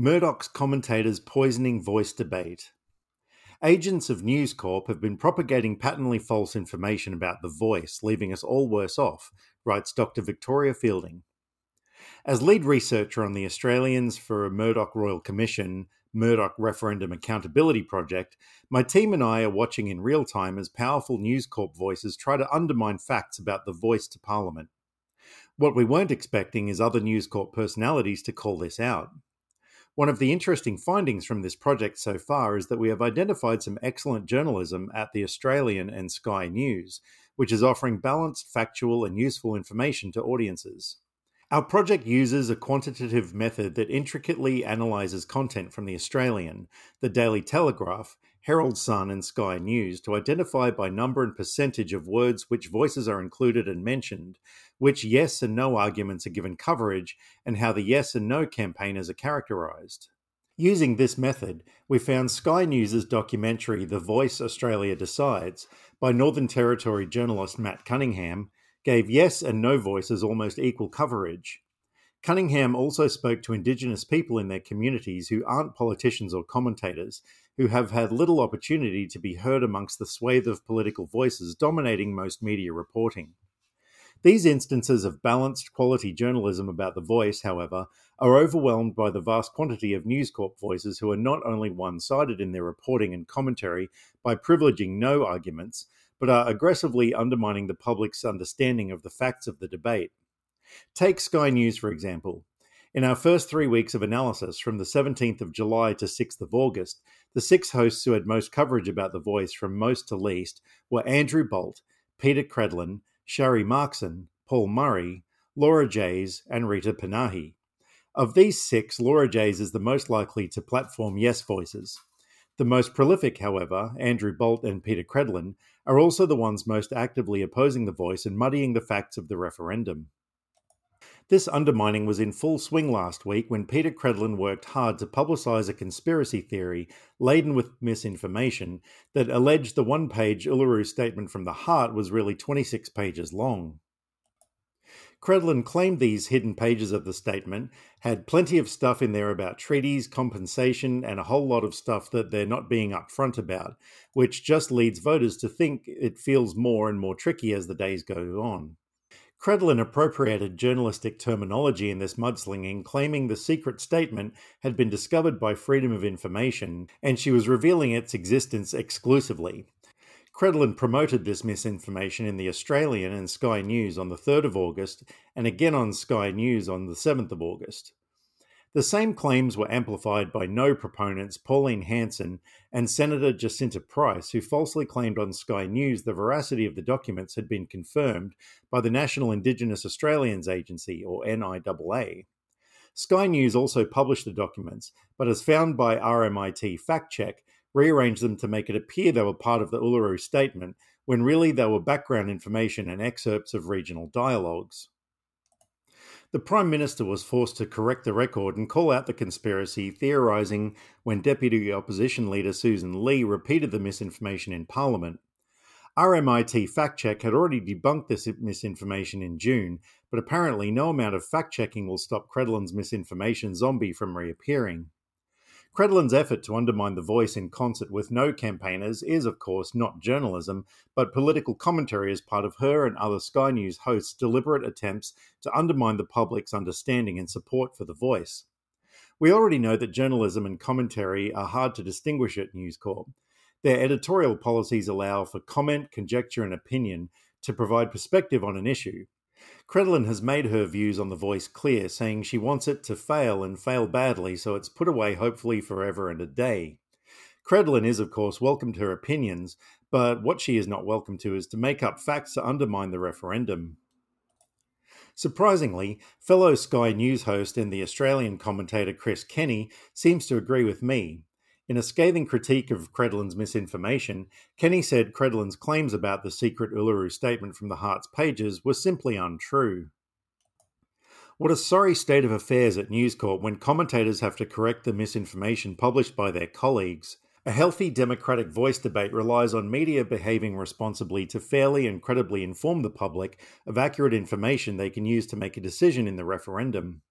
Murdoch's commentators poisoning voice debate. Agents of News Corp have been propagating patently false information about the voice, leaving us all worse off, writes Dr. Victoria Fielding. As lead researcher on the Australians for a Murdoch Royal Commission Murdoch Referendum Accountability Project, my team and I are watching in real time as powerful News Corp voices try to undermine facts about the voice to Parliament. What we weren't expecting is other News Corp personalities to call this out. One of the interesting findings from this project so far is that we have identified some excellent journalism at the Australian and Sky News, which is offering balanced, factual, and useful information to audiences. Our project uses a quantitative method that intricately analyzes content from the Australian, the Daily Telegraph, Herald Sun, and Sky News to identify by number and percentage of words which voices are included and mentioned, which yes and no arguments are given coverage, and how the yes and no campaigners are characterised. Using this method, we found Sky News' documentary The Voice Australia Decides by Northern Territory journalist Matt Cunningham gave yes and no voices almost equal coverage. Cunningham also spoke to Indigenous people in their communities who aren't politicians or commentators, who have had little opportunity to be heard amongst the swathe of political voices dominating most media reporting. These instances of balanced quality journalism about the voice, however, are overwhelmed by the vast quantity of News Corp voices who are not only one sided in their reporting and commentary by privileging no arguments, but are aggressively undermining the public's understanding of the facts of the debate. Take Sky News, for example. In our first three weeks of analysis, from the 17th of July to 6th of August, the six hosts who had most coverage about The Voice from most to least were Andrew Bolt, Peta Credlin, Sharri Markson, Paul Murray, Laura Jayes, and Rita Panahi. Of these six, Laura Jayes is the most likely to platform yes voices. The most prolific, however, Andrew Bolt and Peta Credlin, are also the ones most actively opposing the voice and muddying the facts of the referendum. This undermining was in full swing last week when Peta Credlin worked hard to publicise a conspiracy theory laden with misinformation that alleged the one page Uluru Statement from the Heart was really 26 pages long. Credlin claimed these hidden pages of the statement had plenty of stuff in there about treaties, compensation, and a whole lot of stuff that they're not being upfront about, which just leads voters to think it feels more and more tricky as the days go on. Credlin appropriated journalistic terminology in this mudslinging, claiming the secret statement had been discovered by Freedom of Information and she was revealing its existence exclusively. Credlin promoted this misinformation in the Australian and Sky News on the 3rd of August and again on Sky News on the 7th of August. The same claims were amplified by no proponents Pauline Hanson and Senator Jacinta Price, who falsely claimed on Sky News the veracity of the documents had been confirmed by the National Indigenous Australians Agency, or NIAA. Sky News also published the documents, but as found by RMIT Fact Check, rearranged them to make it appear they were part of the Uluru Statement, when really they were background information and excerpts of regional dialogues. The Prime Minister was forced to correct the record and call out the conspiracy, theorising when Deputy Opposition Leader Susan Lee repeated the misinformation in Parliament. RMIT Fact Check had already debunked this misinformation in June, but apparently no amount of fact checking will stop Credlin's misinformation zombie from reappearing. Credlin's effort to undermine the voice in concert with no campaigners is, of course, not journalism, but political commentary as part of her and other Sky News hosts' deliberate attempts to undermine the public's understanding and support for the voice. We already know that journalism and commentary are hard to distinguish at News Corp. Their editorial policies allow for comment, conjecture, and opinion to provide perspective on an issue, Credlin has made her views on The Voice clear, saying she wants it to fail and fail badly, so it's put away hopefully forever and a day. Credlin is, of course, welcome to her opinions, but what she is not welcome to is to make up facts to undermine the referendum. Surprisingly, fellow Sky News host and the Australian commentator Chris Kenny seems to agree with me. In a scathing critique of Credlin's misinformation, Kenny said Credlin's claims about the secret Uluru statement from the Heart's pages were simply untrue. What a sorry state of affairs at News Corp when commentators have to correct the misinformation published by their colleagues. A healthy democratic voice debate relies on media behaving responsibly to fairly and credibly inform the public of accurate information they can use to make a decision in the referendum.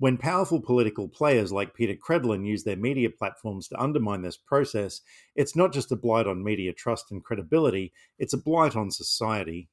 When powerful political players like Peta Credlin use their media platforms to undermine this process, it's not just a blight on media trust and credibility, it's a blight on society.